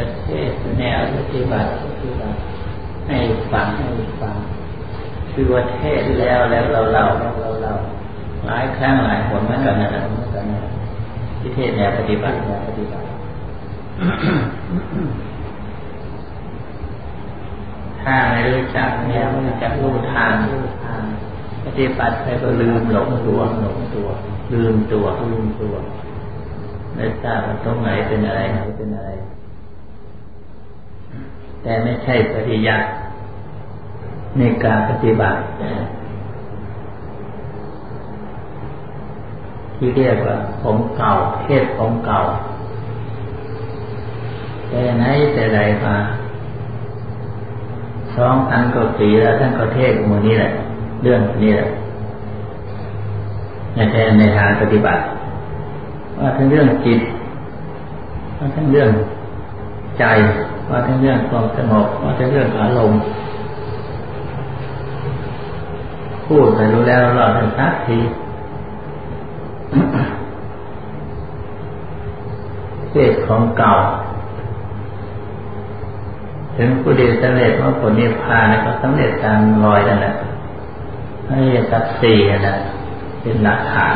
จะเทศแนวปฏิบัติให้ฟังให้ฟังคือว่าเทศแล้วแล้วเราเราเราเราหลายครั้งหลายหนเหมือนกันนะที่เทศแนวปฏิบัติแนวปฏิบัติถ้าไม่รู้จักแนวไม่รู้จักรู้ทางปฏิบัติไปก็ลืมหลงตัวหลงตัว ลืมตัวลืมตัวไม่ทราบตรงไหนเป็นอะไรเป็นอะไร แต่ไม่ใช่ปริยัติในการปฏิบัติ ที่เรียกว่าผมเก่าเทศผมเก่า แต่ไหนแต่ใดมาสองพันกว่าปีแล้วท่านก็เทศมือนี้แหละ เรื่องนี้แหละในแทนในทางปฏิบัติ ว่าทั้งเรื่องจิตว่าทั้งเรื่องใจ ว่าทั้งเรื่องความสงบว่าทั้งเรื่องอารมณ์พูดไปรู้แล้วรอดทันสักทีเทศของเก่า ถึงผู้เดียวสำเร็จว่าผลนิพพานก็สำเร็จตามรอยนั่นแหละให้สักสี่นะเป็นหลักฐาน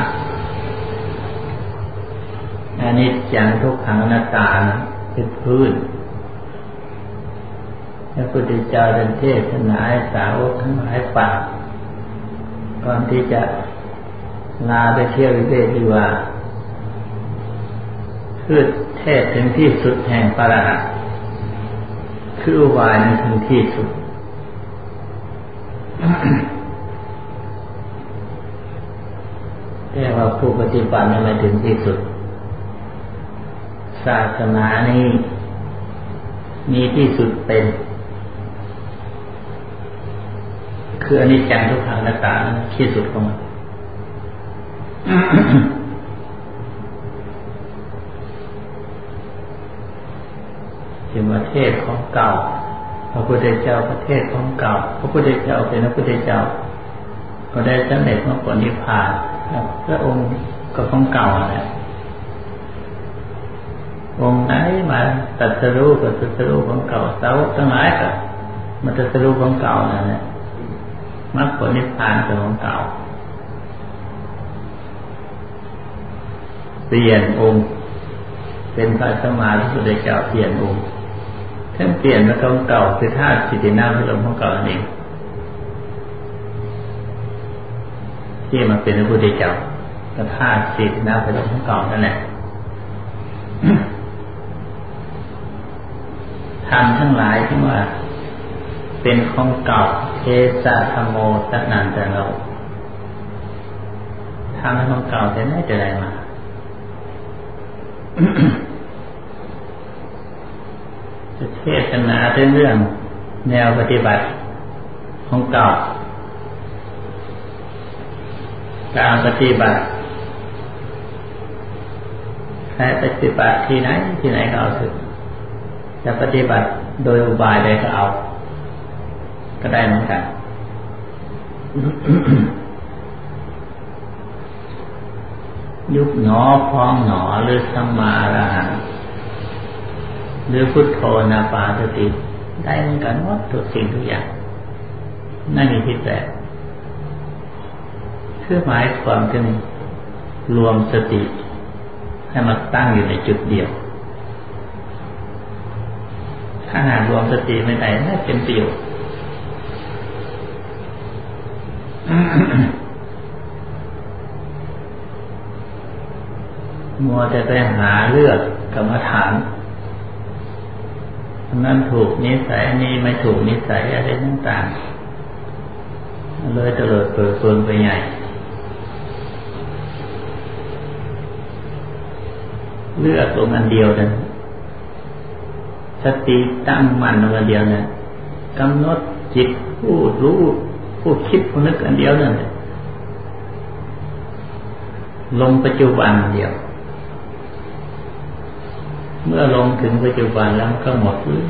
อันนี้จังทุกขังอนัตตาเป็นพื้น พระพุทธเจ้าเดินเทศนาสาวกทั้งหลายฟังก่อนที่จะลาไปเที่ยววิเวกดีว่าคือเทศถึงที่สุดแห่งปรหัตคือวายนั้นถึงที่สุด แต่ว่าผู้ปฏิบัติไม่ถึงที่สุด ศาสนานี้มีที่สุดเป็น คืออนิจจังทุกขังนัตตาที่สุดของมันเป็นประเทศของเก่า พระพุทธเจ้าประเทศของเก่า พระพุทธเจ้าเป็นพระพุทธเจ้า ก็ได้สำเร็จมาผลนิพพานพระองค์ก็ของเก่าแหละองค์ไหนมาตัดสรู้ก็ตัดสรู้ของเก่าเสาทั้งหลายก็มาตัดสรู้ของเก่านั่นแหละ มรรคผลนิพพานเป็นของเก่าเปลี่ยนองค์ เป็นพระสมมาที่สุดเจ้าเปลี่ยนองค์ท่านเปลี่ยนมาของเก่าคือธาตุสิทธินาพิลมของเก่านั่นเองที่มาเป็นพระพุทธเจ้าก็ธาตุสิทธินาพิลมของเก่านั่นแหละทำทั้งหลายที่ว่า เป็นของเก่า เทสะธโมสันันแต่เราทำของเก่าแต่ไหนจะได้มาจะเทศนาเรื่องเรื่องแนวปฏิบัติของเก่า การปฏิบัติใช้ปฏิบัติที่ไหนที่ไหนก็เอาถึงจะปฏิบัติโดยอุบายใดก็เอา ก็ได้เหมือนกันยุบหนอพองหนอหรือสัมมาระหังหรือพุทโธนาปาสติได้เหมือนกันหมดทุกสิ่งทุกอย่างนั่นมีที่แปลคือหมายความถึงรวมสติ ให้มาตั้งอยู่ในจุดเดียว ถ้าหากรวมสติไม่ได้น่าเป็นประโยชน์ มัวแต่ไปหาเลือกกรรมฐานนั่นถูกนิสัยนี้ไม่ถูกนิสัยอะไรต่างๆเลยตลอดเปิดเปิงไปใหญ่เลือกลงอันเดียวนั้นสติตั้งมั่นลงอันเดียวนั้นกำหนดจิตผู้รู้ ผู้คิดผู้นึกอันเดียวนั่นลงปัจจุบันเดียว เมื่อลงถึงปัจจุบันแล้วก็หมดเรื่อง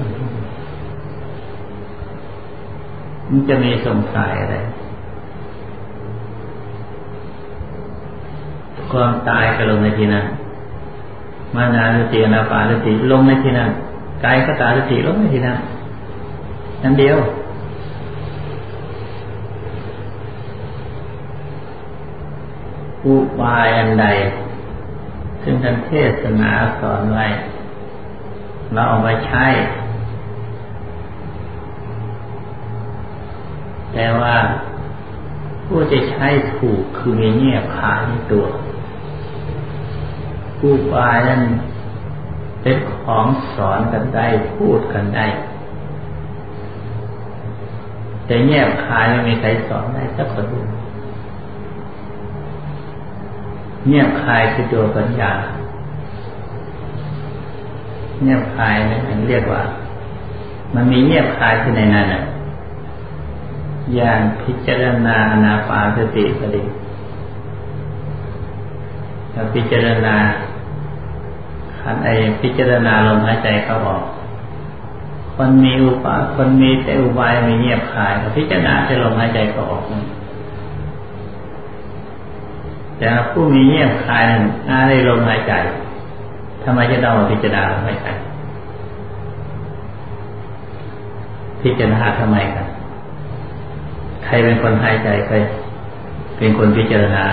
มันจะมีสงสัยอะไรความตายก็ลงในที่นั้นมานาสตินาปาสติลงในที่นั้นกายก็ตาสติลงไปทีนั้นนั่นเดียว อุบายอันใด ซึ่งท่านเทศนาสอนไว้ เราเอาไปใช้ แต่ว่าผู้จะใช้ถูกคือมีเงียบขาในตัวอุบายนั้นเป็นของสอนกันได้พูดกันได้ แต่เงียบคายไม่มีใครสอนได้สักคน เงียบคลายคือตัวปัญญา เงียบคลายนี่มันเรียกว่า มันมีเงียบคลายที่ในนั้นอะอย่างพิจารณาอนาปาสติก็ดีถ้าพิจารณาขันไอพิจารณาลมหายใจเข้าออก คนมีอุปาคนมีแต่อุบายมีเงียบคายพิจารณาจะลมหายใจเข้าออก แต่ผู้มีเงียบคายนั้นอาได้ลมหายใจทำไมจะต้องพิจารณาลมหายใจพิจารณาทำไมกันใครเป็นคนหายใจใครเป็นคนพิจารณา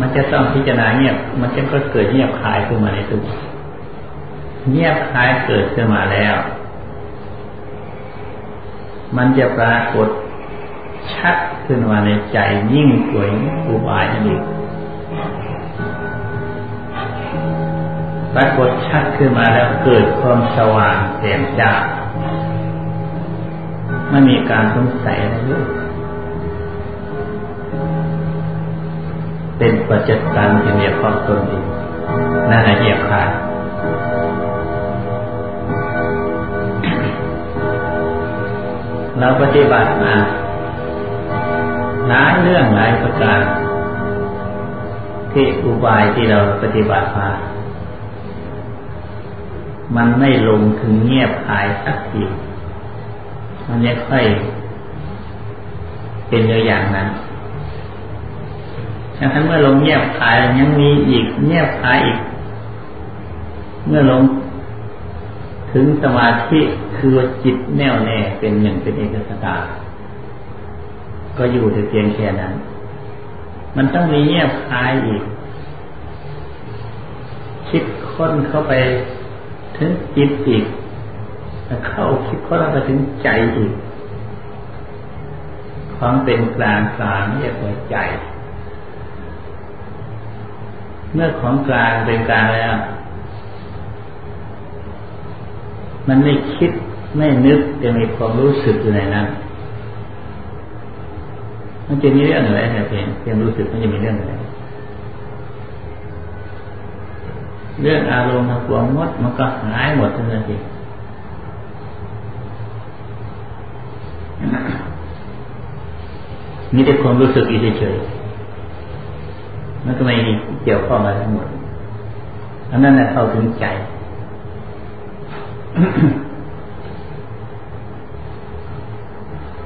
มันจะต้องพิจารณาเงียบ มันจะก็เกิดเงียบคายขึ้นมาในตัวเงียบคายเกิดขึ้นมาแล้ว มันจะปรากฏชัดขึ้นมาในใจยิ่งกว่าอุบายนั่นเอง ปรากฏชัดขึ้นมาแล้วเกิดความสว่างแจ่มจ้าไม่มีการสงสัยอะไรเลยเป็นปัจจัยการที่มีความตนเองน่าเหยียบขาดเราปฏิบัติมาหลายเรื่องหลายประการที่อุบายที่เราปฏิบัติมา มันไม่ลงถึงเงียบหายสักทีมันยังค่อยเป็นอย่างนั้นดังนั้นเมื่อลงเงียบหายยังมีอีกเงียบหายอีก เมื่อลงถึงสมาธิคือจิตแน่วแน่เป็นหนึ่งเป็นเอกสตา ก็อยู่แต่เพียงแค่นั้น มันต้องมีเงียบคายอีก คิดค้นเข้าไป ถึงจิตอีกเข้าคิดค้นเข้าไปถึงใจอีกความเป็นกลางกลางเรียกว่าใจ เมื่อของกลางเป็นกลางแล้ว มันไม่คิดไม่นึกจะมีความรู้สึกอยู่ในนั้น มันจะมีเรื่องอะไรเนี่ยเพียงเพียงรู้สึกมันจะมีเรื่องอะไร เรื่องอารมณ์ทางความมดมันก็หายหมดทันทีมีแต่ความรู้สึกอีเฉยๆมันก็ไม่เกี่ยวข้องอะไรทั้งหมดอันนั้นแหละเข้าถึงใจ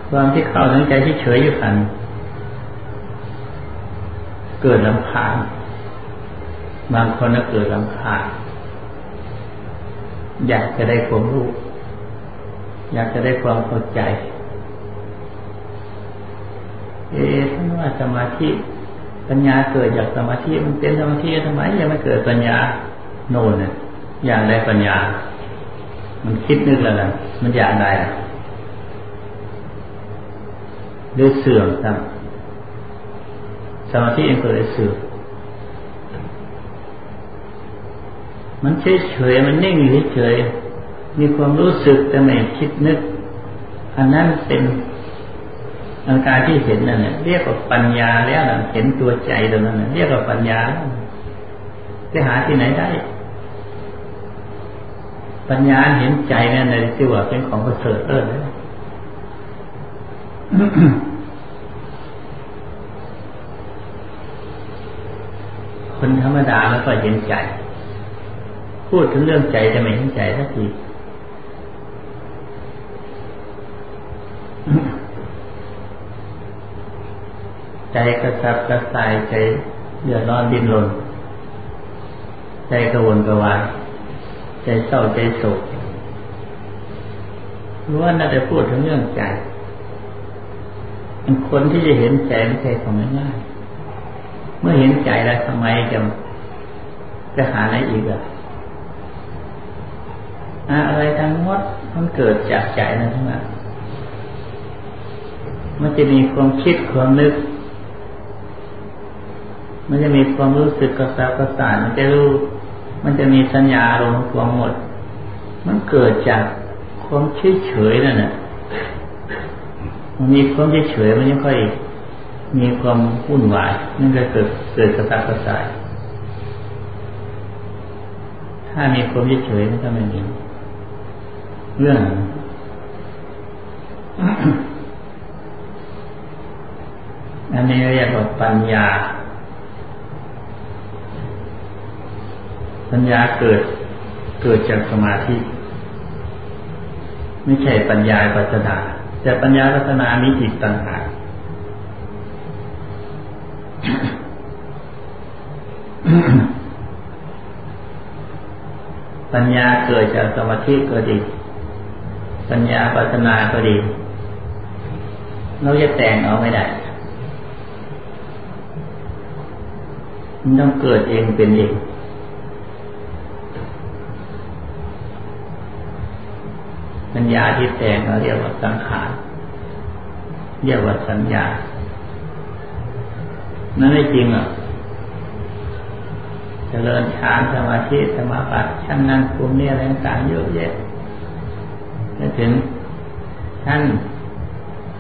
ความที่เข้าทั้งใจที่เฉยอยู่กันเกิดลำพาน บางคนก็เกิดลำพานอยากจะได้ความรู้ อยากจะได้ความเข้าใจ เอ๊ะท่านว่าสมาธิปัญญาเกิดจากสมาธิมันเป็นสมาธิทำไมยังไม่เกิดปัญญาโน่นเนี่ยอย่างไรปัญญา มันคิดนึกแล้วนะมันอยากได้หรือเสื่อมครับสมาธิเองเกิดเสื่อม มันเฉยเฉยมันนิ่งอยู่เฉยมีความรู้สึกแต่ไม่คิดนึก อันนั้นเป็นอาการที่เห็นนั่นแหละเรียกว่าปัญญาแล้วเห็นตัวใจตรงนั้นเรียกว่าปัญญาจะหาที่ไหนได้ ปัญญาเห็นใจนั่นเลยที่ว่าเป็นของประเสริฐเลิศเลยคนธรรมดาแล้วก็เห็นใจ พูดถึงเรื่องใจจะไม่เห็นใจสักทีใจกระซับกระส่ายใจเดือดร้อนดิ้นรนใจกระวนกระวายใจเศร้าใจโศกล้วนน่าจะพูดถึงเรื่องใจคนที่จะเห็นใจไม่ใช่ของง่ายเมื่อเห็นใจแล้วทำไมจะจะหาอะไรอีกอะ อะไรทั้งหมดมันเกิดจากใจนั่นทั้งนั้นมันจะมีความคิดความนึก มันจะมีความรู้สึกกระสับกระส่ายมันจะรู้ มันจะมีสัญญาลงความหมด มันเกิดจากความเฉยเฉยนั่นแหละมันมีความเฉยเฉยมันยังค่อยมีความวุ่นวายนั่นก็เกิดเกิดกระสับกระส่ายถ้ามีความเฉยเฉยมันก็ไม่มี เรื่องอันนี้เรียกว่าปัญญา ปัญญาเกิดเกิดจากสมาธิ ไม่ใช่ปัญญาปัจนาแต่ปัญญาปัจนามีอีกต่างหากปัญญาเกิดจากสมาธิเก็ดี ปัญญาปัจนาก็ดี เราจะแต่งเอาไม่ได้ มันต้องเกิดเองเป็นเองปัญญาที่แต่งเราเรียกว่าสังขารเรียกว่าสัญญา นั่นไม่จริงอะเจริญฌานสมาธิสมาบัติชั้นนั้นภูมิอะไรต่างเยอะแยะ นึกถึงท่าน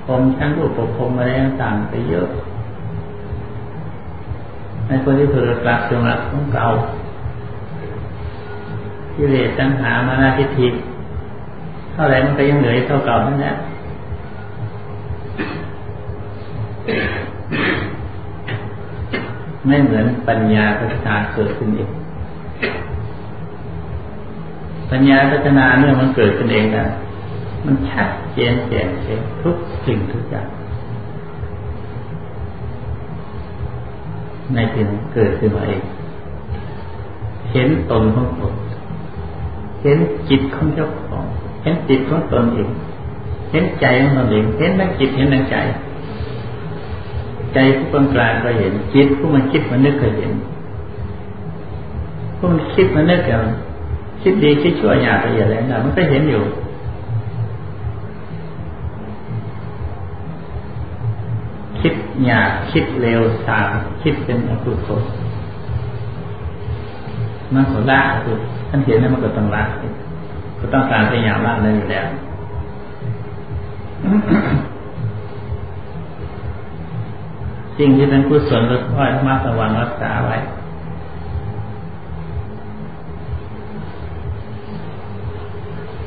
พรมชั้นรูปปกพรมอะไรต่างๆไปเยอะในคนที่เผื่อกลับจงรักของเก่าที่เลสตังหามานาทิฏฐิเท่าไรมันก็ยังเหลือเท่าเก่านั่นแหละไม่เหมือนปัญญาพัฒนาเกิดขึ้นเอง ปัญญาพัฒนาเนี่ยมันเกิดขึ้นเองนะ มันชัดเจนแจ่มแจ้งทุกสิ่งทุกอย่างในที่นั้นเกิดขึ้นมาเอง เห็นตนของตนเห็นจิตของเจ้าของ เห็นจิตของตนเอง เห็นใจของตนเอง เห็นทั้งจิตเห็นทั้งใจ ใจผู้กลางกลางก็เห็น จิตผู้มันคิดมันนึกก็เห็นผู้มันคิดมันนึกกันคิดดีคิดชั่วหยาบละเอียดแล้วนะมันก็เห็นอยู่ คิดหยาคิดเร็วสามคิดเป็นอกุศลมันขอละคือท่านเห็นแล้วมันก็ต้องละก็ต้องการพยายามละนั่นอยู่แล้วสิ่งที่เป็นกุศลก็ค่อยมาระวังรักษาไว้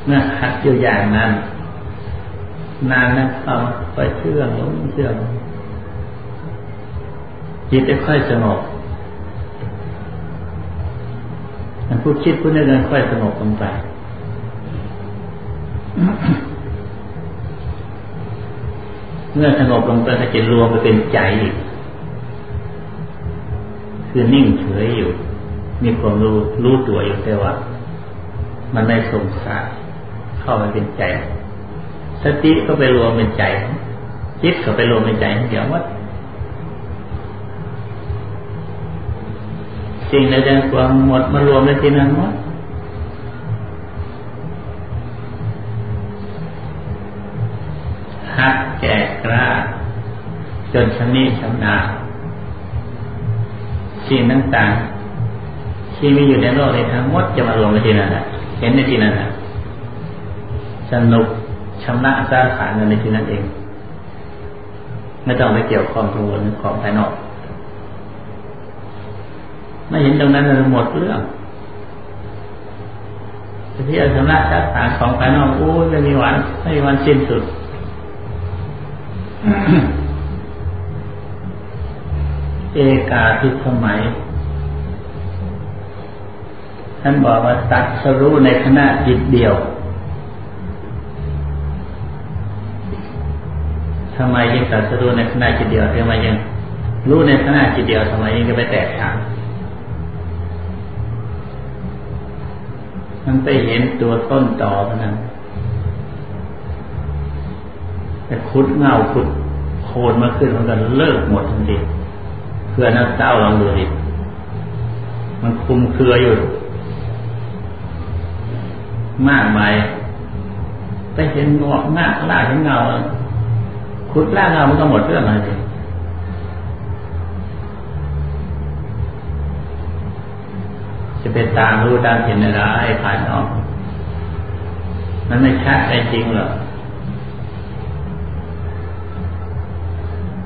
เมื่อหัดอยู่อย่างนั้น นานนะเอาไปเชื่องลงเชื่อง จิตจะค่อยสงบมันพูดคิดพูดนึกกันค่อยสงบลงไปเมื่อสงบลงไปก็จะรวมไปเป็นใจอีกคือนิ่งเฉยอยู่ มีความรู้รู้ตัวอยู่แต่ว่า มันไม่สงสารเข้าไปเป็นใจ สติก็ไปรวมเป็นใจจิตก็ไปรวมเป็นใจเดี๋ยวว่า สิ่งใดๆความหมดมารวมในที่นั้นหมดหักแก่กล้าจนชำนิชำนาญสิ่งต่างๆที่มีอยู่ในโลกในทั้งหมดจะมารวมในที่นั้นเห็นในที่นั้นสนุกชำระสาขาเงินในที่นั้นเอง ไม่ต้องไปเกี่ยวข้องกังวลของภายนอก ไม่เห็นตรงนั้นเราหมดเรื่องที่อาสนะชัดฐานของภายนอกโอ้ไม่มีวันไม่มีวันสิ้นสุดเอกาทิสมัย ท่านบอกว่าตัดสรู้ในขณะจิตเดียวทำไมยังตัดสรู้ในขณะจิตเดียวทำไมยังรู้ในขณะจิตเดียวทำไมยังจะไปแตกฉาน มันไปเห็นตัวต้นต่อเท่านั้นแต่คุดเงาคุดโคนมาขึ้นมันก็เลิกหมดทันทีเพื่อนักเจ้าลองดูดิมันคุมเครืออยู่ มากมายไปเห็นงอกหน้าล่าเห็นเงาคุดล่าเงามันก็หมดเรื่องอะไไปตามรู้ตามเห็นอะไรผ่านออก มันไม่ชัดใจจริงหรอก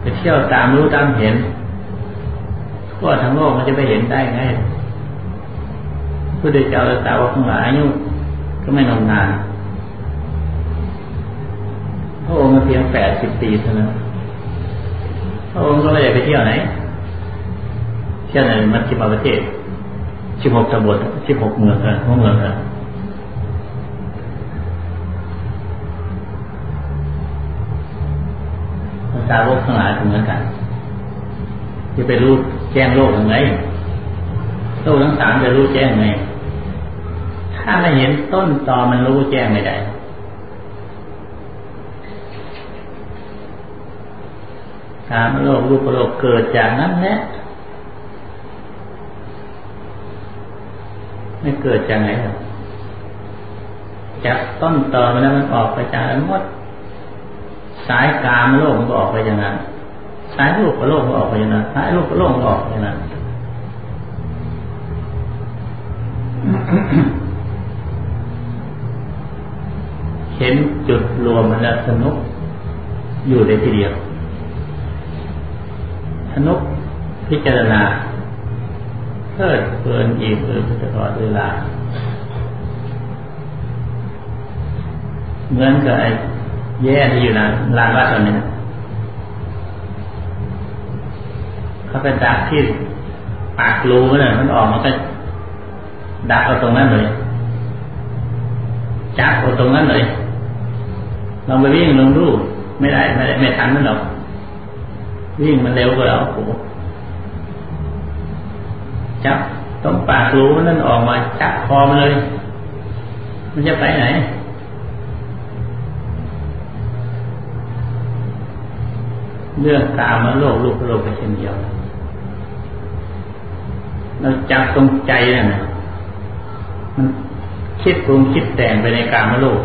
ไปเที่ยวตามรู้ตามเห็นทั่วทั้งโลกมันจะไปเห็นได้ไงผู้เดชเจ้าตาว่าข้างหลายยุ่ก็ไม่นานนานพระองค์มาเพียงแปดสิบปีเท่านั้นพระองค์ก็ไม่ได้ไปเที่ยวไหนเที่ยวไหนมัชฌิมาประเทศ สิบหกตำบลสิบหกเมืองเออหัวเมืองเออภาษาวกทั้งหลายเหมือนกันที่ไปรู้แจ้งโลกยังไงโลกทั้งสามจะรู้แจ้งไงถ้าไม่เห็นต้นตอมันรู้แจ้งไม่ได้สามโลกรูปโลกเกิดจากนั้นแหละ ไม่เกิดจากไหนหรอจากต้นตอมันแล้วมันออกไปจากนั้นหมดสายกามโลกมันก็ออกไปอย่างนั้นสายรูปโลกมันออกไปอย่างนั้นสายรูปโลกมันออกอย่างนั้นเห็นจุดรวมมันแล้วสนุกอยู่ในทีเดียวสนุกพิจารณา เพลิดเพลินอิ่มเอิบตลอดเวลา เหมือนกับไอ้แย่ที่อยู่นะลานวัดตอนนี้เขาไปดักที่ปากรูเนี่ยมันออกมันก็ดักเอาตรงนั้นเลยจับเอาตรงนั้นเลยลองไปวิ่งลงรูไม่ได้ไม่ได้ไม่ทันมันหรอกวิ่งมันเร็วกว่าเราโอ้ จับตรงปากรูนั่นออกมาจับคอมันเลย มันจะไปไหน เรื่องกามาโลกลูกโลกไปเช่นเดียวเราจับตรงใจนั่นนะมันคิดปรุงคิดแต่งไปในกามาโลก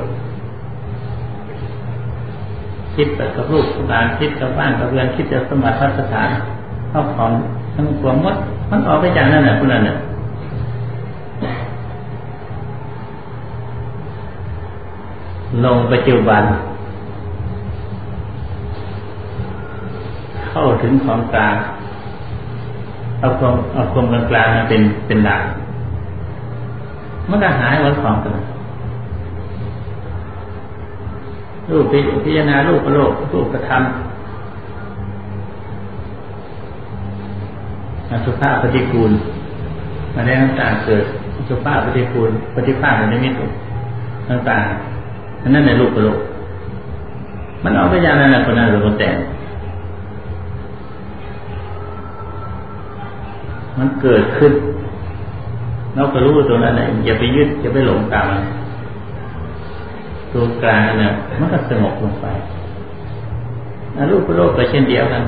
คิดกับลูกสถานคิดกับบ้านกับเรือนคิดกับสมบัติพัสถานเข้าของ ทั้งปวงมวัดมันออกไปจากนั่นแหละคุณนั่นน่ะลงปัจจุบัน เข้าถึงของกลางเอาความเอาความกลางกลางมาเป็นเป็นหลักมันก็หายวันของกันรูปพิจารณารูปโลกรูปกระทำ สุภาพปฏิกูลมาได้ต่างเกิดสุภาพปฏิกูลปฏิภาคในมิตรต่างๆนั่นในรูปโลกมันเอาไปยานั้นแหละคนนั้นหรือคนแต่งมันเกิดขึ้นเราก็รู้ตัวนั้นแหละอย่าไปยึดอย่าไปหลงตามมันตัวกลางนั่นแหละมันก็สงบลงไปรูปโลกก็เช่นเดียวกัน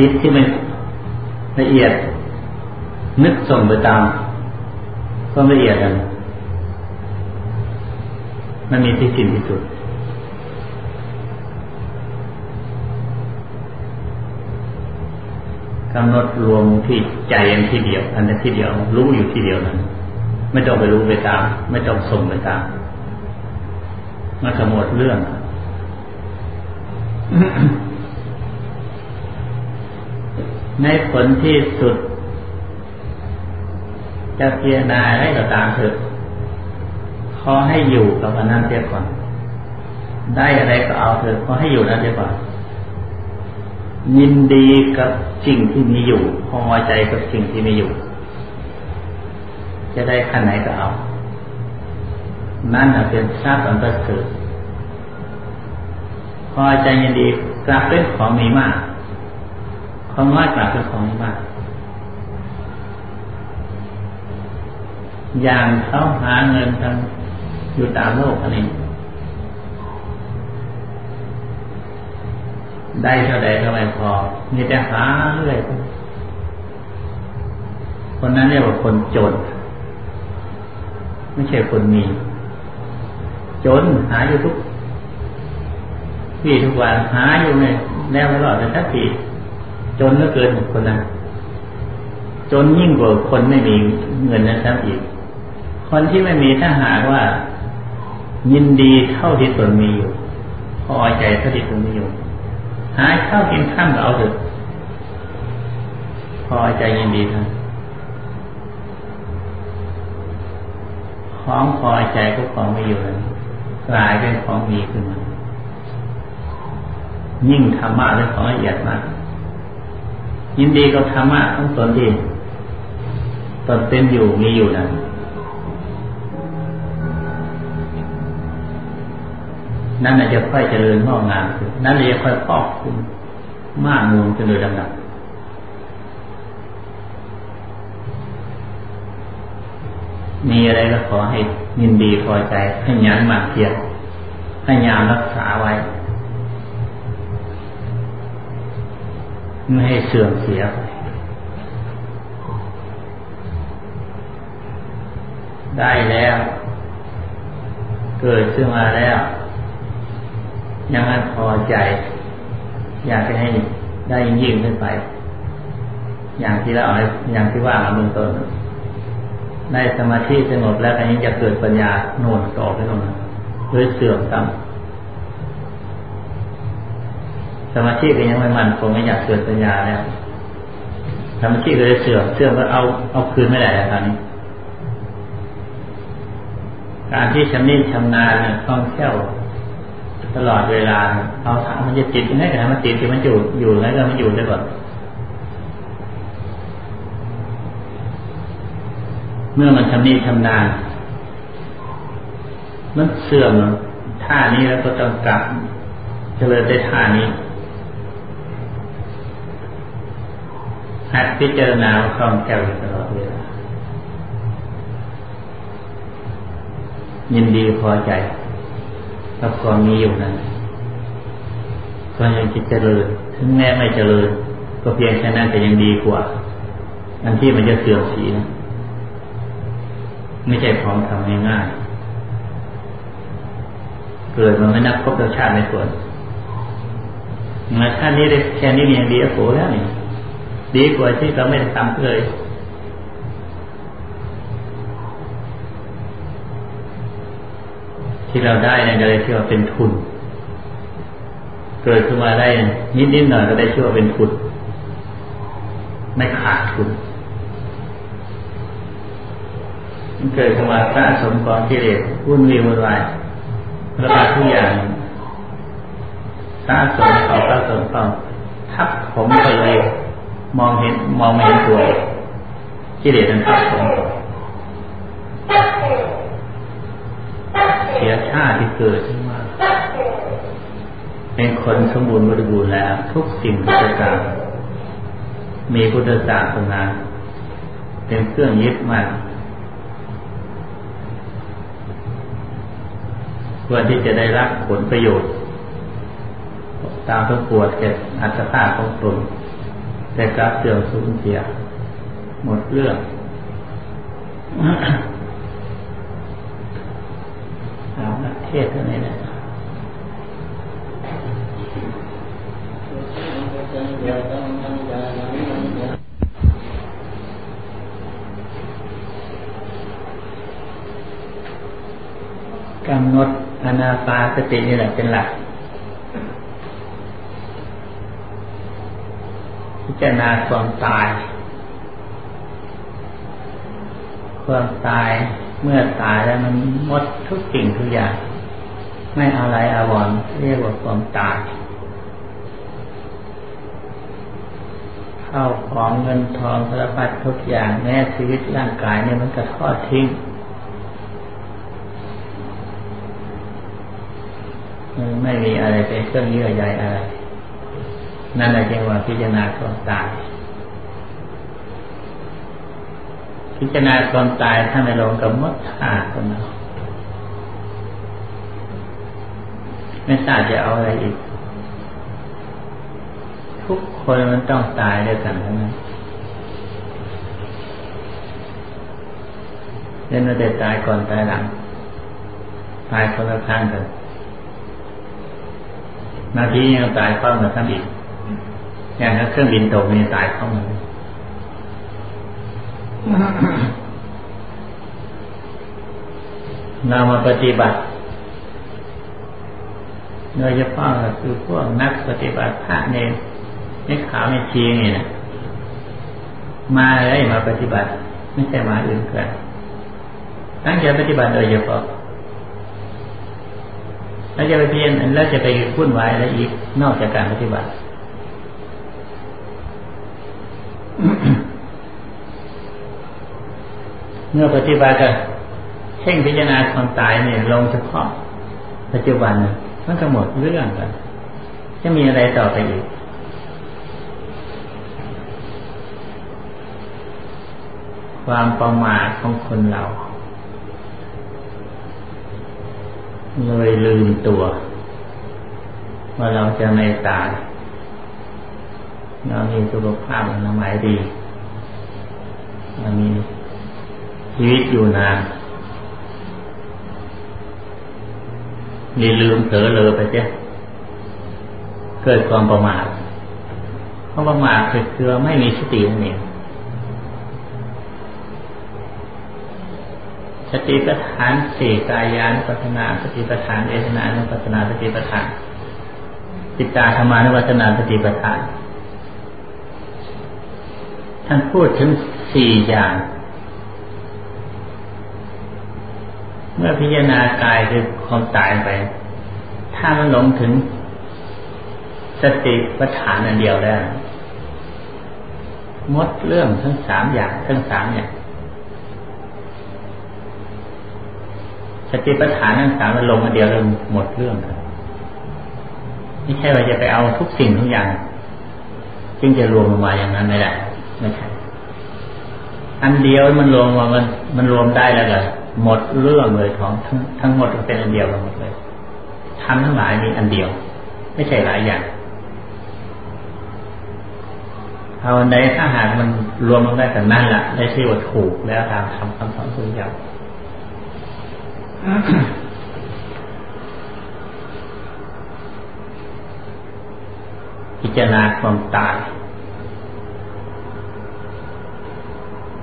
จิตที่มันละเอียด นึกส่งไปตามความละเอียดนั้นมันมีที่สิ้นที่สุดกำหนดรวมที่ใจอันที่เดียว อันนั้นที่เดียว รู้อยู่ที่เดียวนั้น ไม่ต้องไปรู้ไปตาม ไม่ต้องส่งไปตามมันขมดเรื่อง ในผลที่สุด จะเพียรนาอะไรก็ตามเถอะขอให้อยู่กับอันนั้นเสียก่อน ได้อะไรก็เอาเถอะขอให้อยู่นั้นเสียก่อนยินดีกับสิ่งที่มีอยู่พอใจกับสิ่งที่มีอยู่ จะได้ขั้นไหนก็เอา นั่นเป็นทราบอันประเสริฐพอใจยินดีกลับเป็นของมีมาก ของน้อยกลับเป็นของมีมาก อย่างเขาหาเงินทางอยู่ตามโลกอันนี้ได้เท่าใดก็ไม่พอ มีแต่หาเรื่อยคนนั้นเรียกว่าคนจน ไม่ใช่คนมี จนหาอยู่ทุกวี่ทุกวันหาอยู่เนี่ยแนวไม่รอดแต่ทักที จนเหลือเกินคนนั้นจนยิ่งกว่าคนไม่มีเงินนะครับอีก คนที่ไม่มีถ้าหากว่า ยินดีเท่าที่ตนมีอยู่ พอใจเท่าที่ตนมีอยู่ หาข้าวกินข้ามเอาเถอะพอใจยินดีทั้งของพอใจก็ของไม่อยู่นั้นกลายเป็นของมีขึ้นมายิ่งธรรมะเรื่องของละเอียดมาก ยินดีกับธรรมะทั้งตนที่ตนเป็นอยู่มีอยู่นั้นนั่นจะค่อยเจริญงอกงามขึ้นนั่นจะค่อยพอกคุณมากมูลจนโดยลำดับมีอะไรก็ขอให้ยินดีพอใจให้ยันหมั่นเพียรให้ยามรักษาไว้ ไม่ให้เสื่อมเสียไปได้แล้ว เกิดขึ้นมาแล้ว ยังไม่พอใจ อยากจะให้ได้ยิ่งขึ้นไป อย่างที่เราอย่างที่ว่ามาเบื้องต้นได้สมาธิสงบแล้วก็ยังจะเกิดปัญญาโน่นต่อไปตรงนั้นหรือเสื่อมต่ำ สมาธิก็ยังไม่มันคงไม่อยากเกิดปัญญาแล้วสมาธิก็เลยเสื่อมเสื่อมก็เอาเอาคืนไม่ได้แล้วคราวนี้ การที่ชำนิชำนาญเนี่ยต้องแค่ยวตลอดเวลา เอาถามมันจะติดยังไงกันมันติดที่มันอยู่อยู่แล้วก็มันอยู่ได้ก่อนเมื่อมันชำนิชำนาญมันเสื่อมท่านี้แล้วก็ต้องกลับเจริญได้ท่านี้ หัดพิจารณาคล่องแคล่วอยู่ตลอดเวลายินดีพอใจกับความมีอยู่นั้นก็ยังจิตเจริญ ถึงแม้ไม่เจริญ ก็เพียงแค่นั้นแต่ยังดีกว่า อันที่มันจะเสื่อมสีนะไม่ใช่ของทำง่ายๆเกิดมันไม่นับพบรสชาติในส่วนมาชาตินี้ได้แค่นี้ยังดีอโผแล้วนี่ ดีกว่าที่เราไม่ได้ทำเลยที่เราได้เนี่ยก็เลยชื่อว่าเป็นทุน เกิดขึ้นมาได้นิดนิดหน่อยก็ได้ชื่อว่าเป็นทุน ไม่ขาดทุน มันเกิดขึ้นมาสะสมกองกิเลสวุ่นวีวุ่นวายระบาดทุกอย่างสะสมเขาสะสมเขาทับผมก็เลย มองเห็นมองไม่เห็นตัวกิเลสมันทับผมเสียชาติที่เกิดขึ้นมาเป็นคนสมบูรณ์บริบูรณ์แล้ว ทุกสิ่งทุกประการมีพุทธศาสนาเป็นเครื่องยึดมั่นเพื่อที่จะได้รับผลประโยชน์ ตามประกวดแก่อัตภาพของตน แต่กลับเสื่อมสูญเสีย หมดเรื่องเอาละเทศเท่านี้นะกำหนดอนาปาสตินี่แหละเป็นหลักพิ จารณาความตาย ความตายเมื่อตายแล้วมันหมดทุกสิ่งทุกอย่าง ไม่อะไรอาวรเรียกว่าความตายเข้าของเงินทองสารพัดทุกอย่างแม้ชีวิตร่างกายเนี่ยมันก็ทอดทิ้งไม่มีอะไรเป็นเครื่องเยื่อใยอะไร นั่นแหละจึงว่าพิจารณาความตาย พิจารณาความตายถ้าไม่ลงกับมดขาดคนเราไม่ทราบจะเอาอะไรอีก ทุกคนมันต้องตายด้วยกันทั้งนั้นเล่นมาแต่ตายก่อนตายหลัง ตายคนละข้างกันนาทียังตายเข้ามาซ้ำอีก อย่างถ้าเครื่องบินตกนี่ตายเข้ามาเรามาปฏิบัติโดยเฉพาะคือพวกนักปฏิบัติพระเนรไม่ขาวไม่ชีนี่นะมาอะไรมาปฏิบัติ ไม่ใช่มาอื่นเกินตั้งใจปฏิบัติโดยเฉพาะแล้วจะไปเพียนแล้วจะไปพุ่นไว้อะไรอีกนอกจากการปฏิบัติ เมื่อปฏิบัติก็เพ่งพิจารณาความตายเนี่ยลงเฉพาะปัจจุบันมันก็หมดเรื่องกันจะมีอะไรต่อไปอีกความประมาทของคนเรา เลยลืมตัว ว่าเราจะไม่ตาย เรามีสุขภาพอนามัยดีเรามี ชีวิตอยู่นานมีลืมเผลอเลยไปเจ้เกิดความประมาทความประมาทคือคือไม่มีสตินั่นเองสติปัฏฐานสี่กายานุปัฏนาสติปัฏฐานเอตนานุปัฏนาสติปัฏฐานจิตตาธรรมานุปัฏนาสติปัฏฐานท่านพูดถึงสี่อย่าง เมื่อพิจารณากายคือความตายไป ถ้ามันหลงถึงสติปัฏฐานอันเดียวได้มดเรื่องทั้งสามอย่างทั้งสามอย่างสติปัฏฐานทั้งสามมันลงอันเดียวเลยหมดเรื่องไม่ใช่ว่าจะไปเอาทุกสิ่งทุกอย่างจึงจะรวมลงมาอย่างนั้นไม่ได้ไม่ใช่อันเดียวมันรวมมามันมันรวมได้แล้วเหรอ หมดเรื่องเลยของทั้งทั้งหมดเป็นอันเดียวกันหมดเลยทำทั้งหลายมีอันเดียว ไม่ใช่หลายอย่างเอาในถ้าหากมันรวมลงได้แต่นั่นแหละได้ชื่อว่าถูกแล้วตามคำคำสอนสุญญาพิจารณาความตาย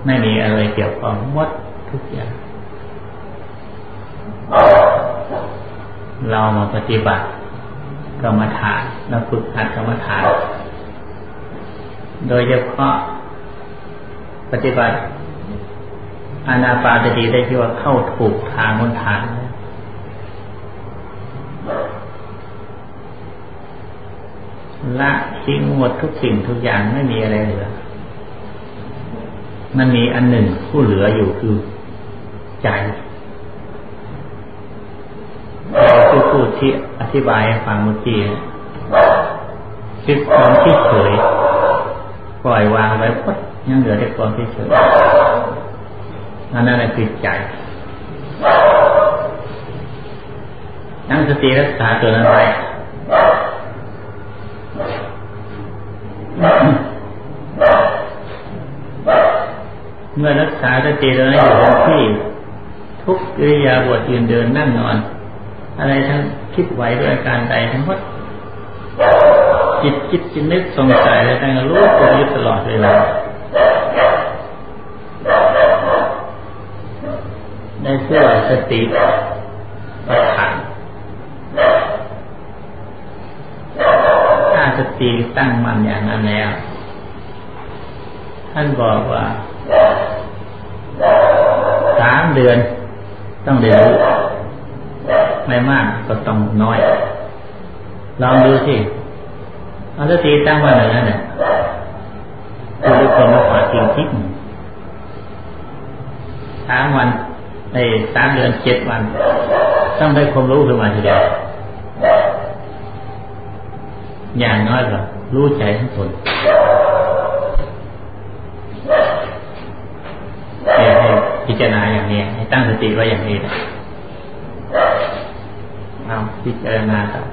ไม่มีอะไรเกี่ยวข้องหมดทุกอย่าง เรามาปฏิบัติกรรมฐานเราฝึกหัดกรรมฐาน โดยเฉพาะปฏิบัติอานาปานสติได้ที่ว่าเข้าถูกทางบนทางละทิ้งหมดทุกสิ่งทุกอย่างไม่มีอะไรเหลือ มันมีอันหนึ่งผู้เหลืออยู่คือใจูดที่อธิบายฟังเมื่อกี้คือความที่เฉยปล่อยวางไว้พุทยังเหลือแต่ความที่เฉยนั่นนั่นคือใจนั่งสติรักษาตัวนั้นไว้เมื่อรักษาสติตัวนั้นอยู่ที่ ทุกอิริยาบถยืนเดินนั่งนอน อะไรทั้งคิดไหวด้วยการใดทั้งหมดจิตคิดจิตนึกสงสัยอะไรทั้งรู้ตัวอยู่ตลอดเวลาได้เพื่อสติประทานถ้าสติตั้งมันอย่างนั้นแล้วท่านบอกว่าสามเดือนต้องเรียนรู้ ไม่มากก็ต้องน้อย ลองดูสิเอาสติตั้งว้เไหนนะเนี่ยคือทุกคนมาขอจริงจริงสามวันในสามเดือนเจ็ดวัน ต้องได้ความรู้ขึ้นมาทีเดียวอย่างน้อยก็รู้ใจทั้งตนให้พิจารณาอย่างนี้ให้ตั้งสติไว้อย่างนี้นะ นำพิจารณากับ